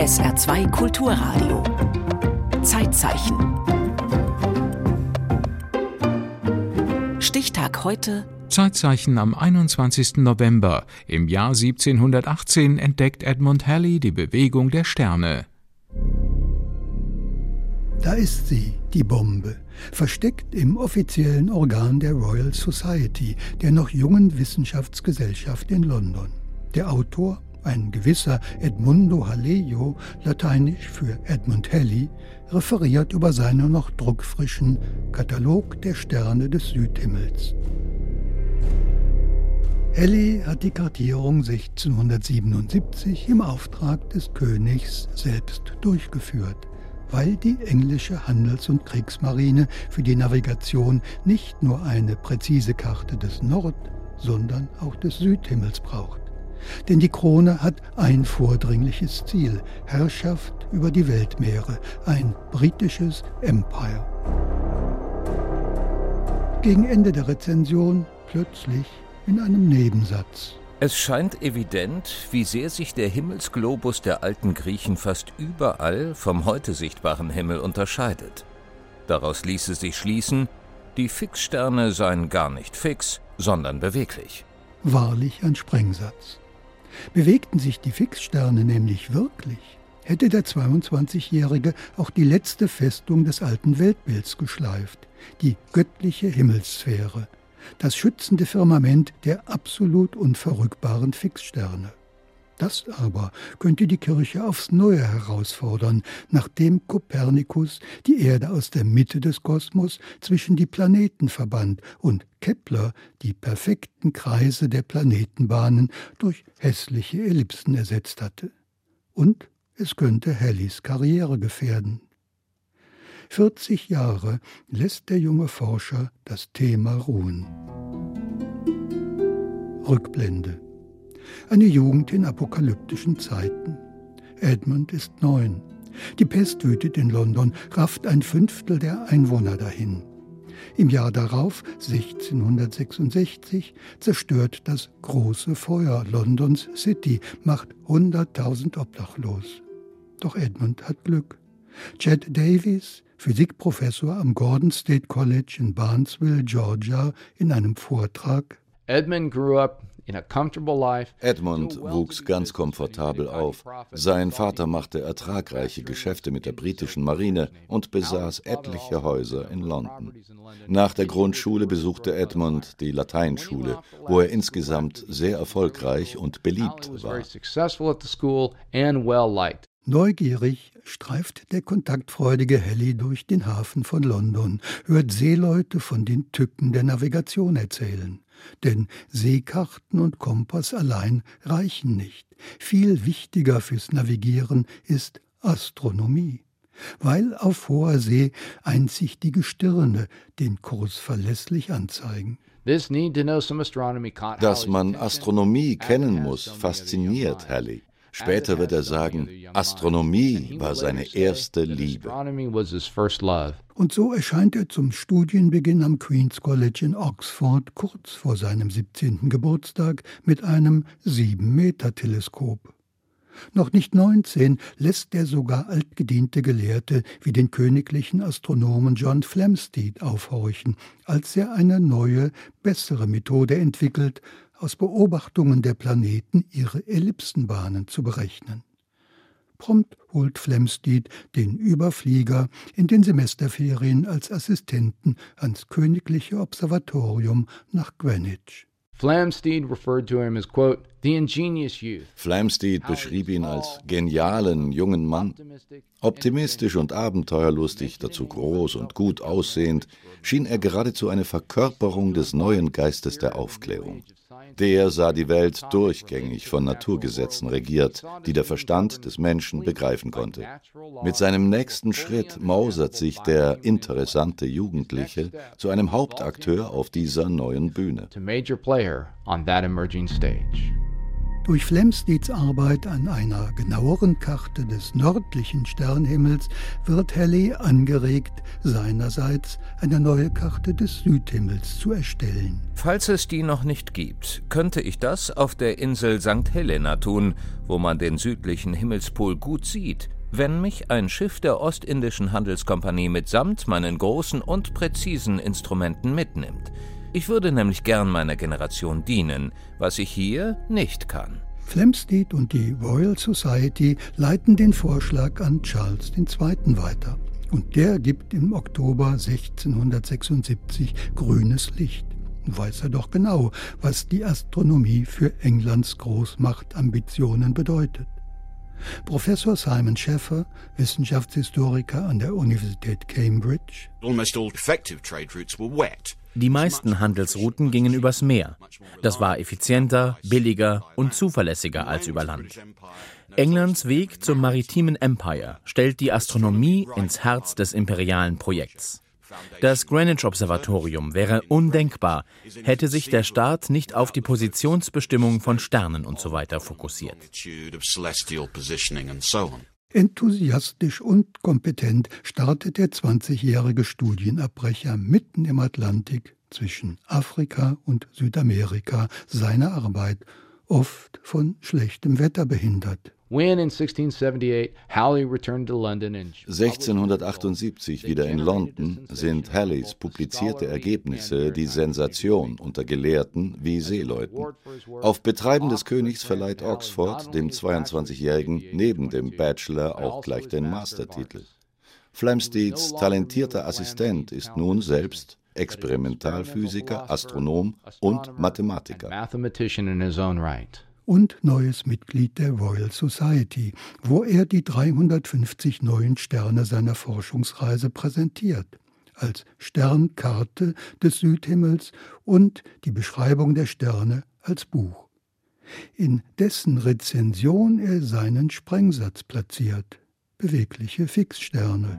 SR2 Kulturradio. Zeitzeichen. Stichtag heute. Zeitzeichen am 21. November. Im Jahr 1718 entdeckt Edmund Halley die Bewegung der Sterne. Da ist sie, die Bombe, versteckt im offiziellen Organ der Royal Society, der noch jungen Wissenschaftsgesellschaft in London. Der Autor, ein gewisser Edmundo Halejo, lateinisch für Edmund Halley, referiert über seinen noch druckfrischen Katalog der Sterne des Südhimmels. Halley hat die Kartierung 1677 im Auftrag des Königs selbst durchgeführt weil die englische Handels- und Kriegsmarine für die Navigation nicht nur eine präzise Karte des Nord-, sondern auch des Südhimmels braucht. Denn die Krone hat ein vordringliches Ziel, Herrschaft über die Weltmeere, ein britisches Empire. Gegen Ende der Rezension plötzlich in einem Nebensatz. Es scheint evident, wie sehr sich der Himmelsglobus der alten Griechen fast überall vom heute sichtbaren Himmel unterscheidet. Daraus ließe sich schließen, die Fixsterne seien gar nicht fix, sondern beweglich. Wahrlich ein Sprengsatz. Bewegten sich die Fixsterne nämlich wirklich, hätte der 22-Jährige auch die letzte Festung des alten Weltbilds geschleift, die göttliche Himmelssphäre, das schützende Firmament der absolut unverrückbaren Fixsterne. Das aber könnte die Kirche aufs Neue herausfordern, nachdem Kopernikus die Erde aus der Mitte des Kosmos zwischen die Planeten verband und Kepler die perfekten Kreise der Planetenbahnen durch hässliche Ellipsen ersetzt hatte. Und es könnte Halleys Karriere gefährden. 40 Jahre lässt der junge Forscher das Thema ruhen. Rückblende. Eine Jugend in apokalyptischen Zeiten. Edmund ist neun. Die Pest wütet in London, rafft ein Fünftel der Einwohner dahin. Im Jahr darauf, 1666, zerstört das große Feuer Londons City, macht 100.000 obdachlos. Doch Edmund hat Glück. Chad Davies, Physikprofessor am Gordon State College in Barnesville, Georgia, in einem Vortrag. Edmund Edmund wuchs ganz komfortabel auf. Sein Vater machte ertragreiche Geschäfte mit der britischen Marine und besaß etliche Häuser in London. Nach der Grundschule besuchte Edmund die Lateinschule, wo er insgesamt sehr erfolgreich und beliebt war. Neugierig streift der kontaktfreudige Halley durch den Hafen von London, hört Seeleute von den Tücken der Navigation erzählen. Denn Seekarten und Kompass allein reichen nicht. Viel wichtiger fürs Navigieren ist Astronomie weil auf hoher See einzig die Gestirne den Kurs verlässlich anzeigen. Dass man Astronomie kennen muss, fasziniert Halley. Später wird er sagen, Astronomie war seine erste Liebe. Und so erscheint er zum Studienbeginn am Queen's College in Oxford kurz vor seinem 17. Geburtstag mit einem 7-Meter-Teleskop. Noch nicht 19 lässt der sogar altgediente Gelehrte wie den königlichen Astronomen John Flamsteed aufhorchen, als er eine neue, bessere Methode entwickelt, aus Beobachtungen der Planeten ihre Ellipsenbahnen zu berechnen. Prompt holt Flamsteed den Überflieger in den Semesterferien als Assistenten ans Königliche Observatorium nach Greenwich. Flamsteed beschrieb ihn als genialen jungen Mann. Optimistisch und abenteuerlustig, dazu groß und gut aussehend, schien er geradezu eine Verkörperung des neuen Geistes der Aufklärung. Der sah die Welt durchgängig von Naturgesetzen regiert, die der Verstand des Menschen begreifen konnte. Mit seinem nächsten Schritt mausert sich der interessante Jugendliche zu einem Hauptakteur auf dieser neuen Bühne. Durch Flamsteeds Arbeit an einer genaueren Karte des nördlichen Sternhimmels wird Halley angeregt, seinerseits eine neue Karte des Südhimmels zu erstellen. Falls es die noch nicht gibt, könnte ich das auf der Insel St. Helena tun, wo man den südlichen Himmelspol gut sieht, wenn mich ein Schiff der Ostindischen Handelskompanie mitsamt meinen großen und präzisen Instrumenten mitnimmt. Ich würde nämlich gern meiner Generation dienen, was ich hier nicht kann. Flamsteed und die Royal Society leiten den Vorschlag an Charles II. weiter. Und der gibt im Oktober 1676 grünes Licht. Weiß er doch genau, was die Astronomie für Englands Großmachtambitionen bedeutet. Professor Simon Scheffer, Wissenschaftshistoriker an der Universität Cambridge. Die meisten Handelsrouten gingen übers Meer. Das war effizienter, billiger und zuverlässiger als über Land. Englands Weg zum maritimen Empire stellt die Astronomie ins Herz des imperialen Projekts. Das Greenwich Observatorium wäre undenkbar, hätte sich der Staat nicht auf die Positionsbestimmung von Sternen usw. So fokussiert. Enthusiastisch und kompetent startet der 20-jährige Studienabbrecher mitten im Atlantik zwischen Afrika und Südamerika seine Arbeit, oft von schlechtem Wetter behindert. 1678 wieder in London sind Halleys publizierte Ergebnisse die Sensation unter Gelehrten wie Seeleuten. Auf Betreiben des Königs verleiht Oxford dem 22-Jährigen neben dem Bachelor auch gleich den Mastertitel. Flamsteeds talentierter Assistent ist nun selbst Experimentalphysiker, Astronom und Mathematiker und neues Mitglied der Royal Society, wo er die 350 neuen Sterne seiner Forschungsreise präsentiert, als Sternkarte des Südhimmels und die Beschreibung der Sterne als Buch. In dessen Rezension er seinen Sprengsatz platziert, bewegliche Fixsterne.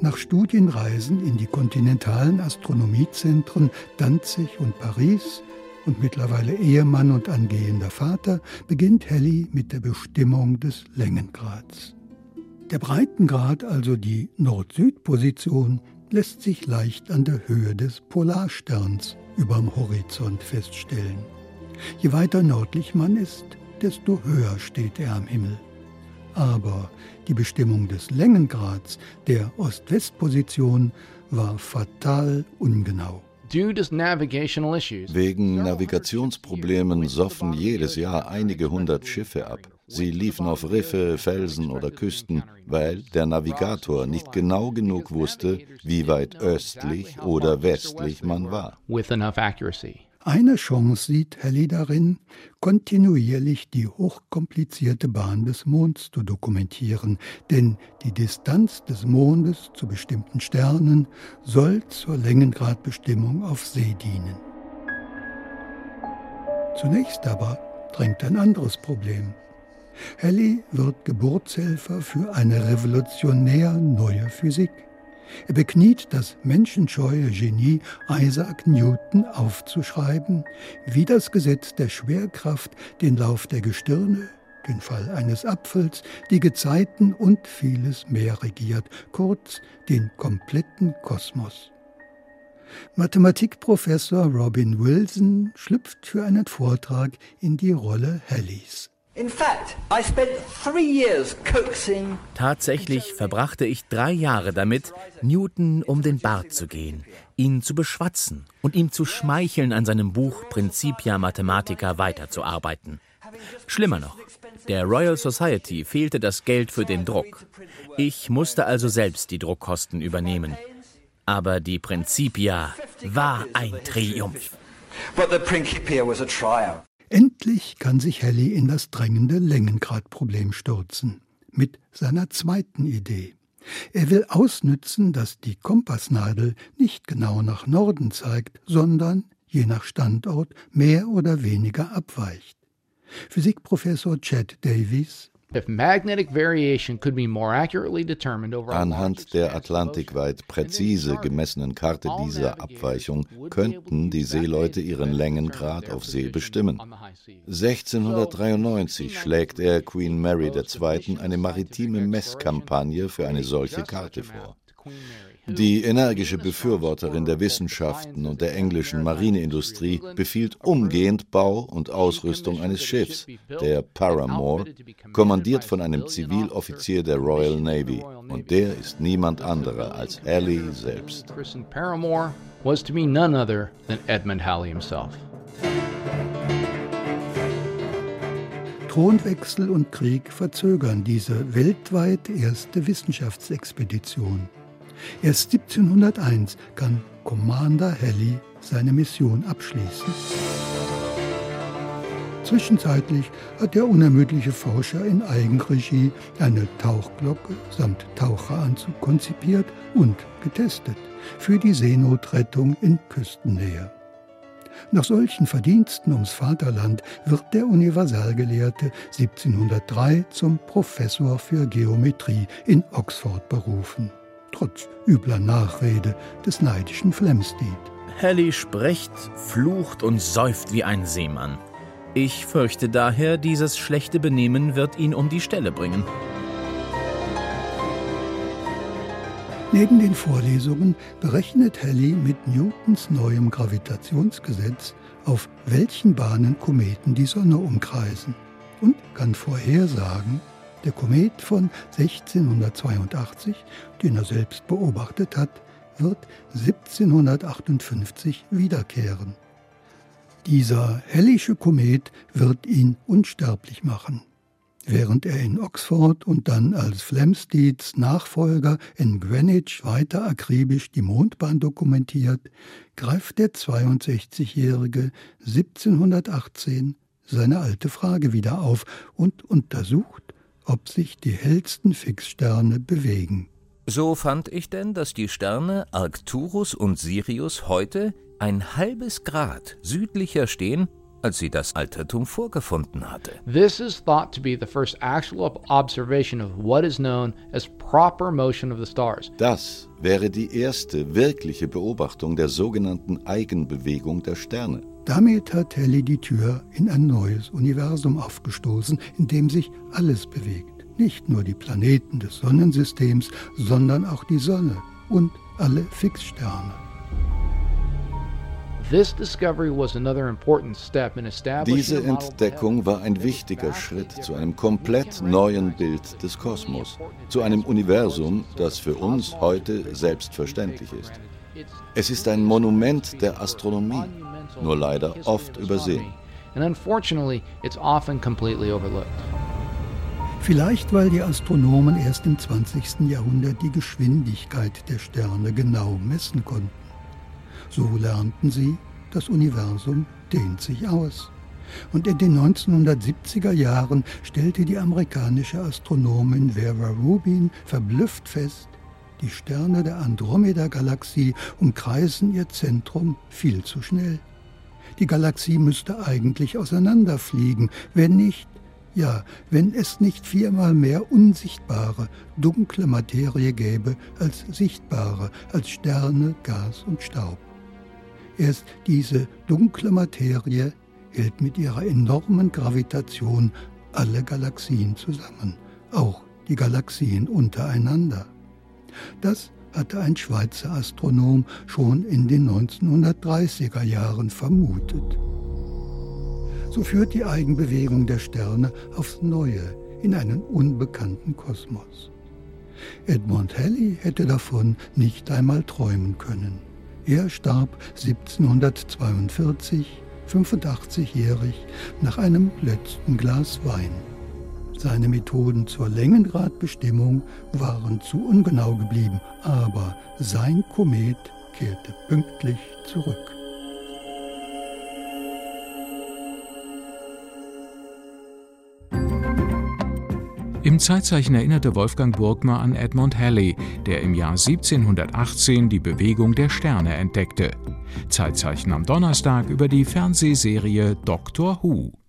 Nach Studienreisen in die kontinentalen Astronomiezentren Danzig und Paris und mittlerweile Ehemann und angehender Vater, beginnt Halley mit der Bestimmung des Längengrads. Der Breitengrad, also die Nord-Süd-Position, lässt sich leicht an der Höhe des Polarsterns überm Horizont feststellen. Je weiter nördlich man ist, desto höher steht er am Himmel. Aber die Bestimmung des Längengrads der Ost-West-Position war fatal ungenau. Wegen Navigationsproblemen soffen jedes Jahr einige hundert Schiffe ab. Sie liefen auf Riffe, Felsen oder Küsten, weil der Navigator nicht genau genug wusste, wie weit östlich oder westlich man war. Eine Chance sieht Halley darin, kontinuierlich die hochkomplizierte Bahn des Monds zu dokumentieren, denn die Distanz des Mondes zu bestimmten Sternen soll zur Längengradbestimmung auf See dienen. Zunächst aber drängt ein anderes Problem. Halley wird Geburtshelfer für eine revolutionär neue Physik. Er bekniet das menschenscheue Genie Isaac Newton aufzuschreiben, wie das Gesetz der Schwerkraft den Lauf der Gestirne, den Fall eines Apfels, die Gezeiten und vieles mehr regiert, kurz den kompletten Kosmos. Mathematikprofessor Robin Wilson schlüpft für einen Vortrag in die Rolle Halleys. Tatsächlich verbrachte ich drei Jahre damit, Newton um den Bart zu gehen, ihn zu beschwatzen und ihm zu schmeicheln, an seinem Buch Principia Mathematica weiterzuarbeiten. Schlimmer noch, der Royal Society fehlte das Geld für den Druck. Ich musste also selbst die Druckkosten übernehmen. Aber die Principia war ein Triumph. Endlich kann sich Halley in das drängende Längengradproblem stürzen. Mit seiner zweiten Idee. Er will ausnützen, dass die Kompassnadel nicht genau nach Norden zeigt, sondern je nach Standort mehr oder weniger abweicht. Physikprofessor Chad Davies Anhand der atlantikweit präzise gemessenen Karte dieser Abweichung könnten die Seeleute ihren Längengrad auf See bestimmen. 1693 schlägt er Queen Mary II. eine maritime Messkampagne für eine solche Karte vor. Die energische Befürworterin der Wissenschaften und der englischen Marineindustrie befiehlt umgehend Bau und Ausrüstung eines Schiffs, der Paramore, kommandiert von einem Ziviloffizier der Royal Navy. Und der ist niemand anderer als Halley selbst. Paramore was to be none other than Edmund Halley himself. Thronwechsel und Krieg verzögern diese weltweit erste Wissenschaftsexpedition. Erst 1701 kann Commander Halley seine Mission abschließen. Zwischenzeitlich hat der unermüdliche Forscher in Eigenregie eine Tauchglocke samt Taucheranzug konzipiert und getestet für die Seenotrettung in Küstennähe. Nach solchen Verdiensten ums Vaterland wird der Universalgelehrte 1703 zum Professor für Geometrie in Oxford berufen trotz übler Nachrede des neidischen Flamsteed. Halley spricht, flucht und säuft wie ein Seemann. Ich fürchte daher, dieses schlechte Benehmen wird ihn um die Stelle bringen. Neben den Vorlesungen berechnet Halley mit Newtons neuem Gravitationsgesetz, auf welchen Bahnen Kometen die Sonne umkreisen und kann vorhersagen, der Komet von 1682, den er selbst beobachtet hat, wird 1758 wiederkehren. Dieser hellische Komet wird ihn unsterblich machen. Während er in Oxford und dann als Flamsteeds Nachfolger in Greenwich weiter akribisch die Mondbahn dokumentiert, greift der 62-Jährige 1718 seine alte Frage wieder auf und untersucht, ob sich die hellsten Fixsterne bewegen. So fand ich denn, dass die Sterne Arcturus und Sirius heute ein halbes Grad südlicher stehen, als sie das Altertum vorgefunden hatte. This is thought to be the first actual observation of what is known as proper motion of the stars. Das wäre die erste wirkliche Beobachtung der sogenannten Eigenbewegung der Sterne. Damit hat Halley die Tür in ein neues Universum aufgestoßen, in dem sich alles bewegt. Nicht nur die Planeten des Sonnensystems, sondern auch die Sonne und alle Fixsterne. Diese Entdeckung war ein wichtiger Schritt zu einem komplett neuen Bild des Kosmos, zu einem Universum, das für uns heute selbstverständlich ist. Es ist ein Monument der Astronomie, nur leider oft übersehen. Vielleicht weil die Astronomen erst im 20. Jahrhundert die Geschwindigkeit der Sterne genau messen konnten. So lernten sie, das Universum dehnt sich aus. Und in den 1970er Jahren stellte die amerikanische Astronomin Vera Rubin verblüfft fest, die Sterne der Andromeda-Galaxie umkreisen ihr Zentrum viel zu schnell. Die Galaxie müsste eigentlich auseinanderfliegen, wenn nicht, ja, wenn es nicht viermal mehr unsichtbare, dunkle Materie gäbe als sichtbare, als Sterne, Gas und Staub. Erst diese dunkle Materie hält mit ihrer enormen Gravitation alle Galaxien zusammen, auch die Galaxien untereinander. Das hatte ein Schweizer Astronom schon in den 1930er Jahren vermutet. So führt die Eigenbewegung der Sterne aufs Neue in einen unbekannten Kosmos. Edmund Halley hätte davon nicht einmal träumen können. Er starb 1742, 85-jährig, nach einem letzten Glas Wein. Seine Methoden zur Längengradbestimmung waren zu ungenau geblieben, aber sein Komet kehrte pünktlich zurück. Im Zeitzeichen erinnerte Wolfgang Burgmer an Edmund Halley, der im Jahr 1718 die Bewegung der Sterne entdeckte. Zeitzeichen am Donnerstag über die Fernsehserie Doctor Who.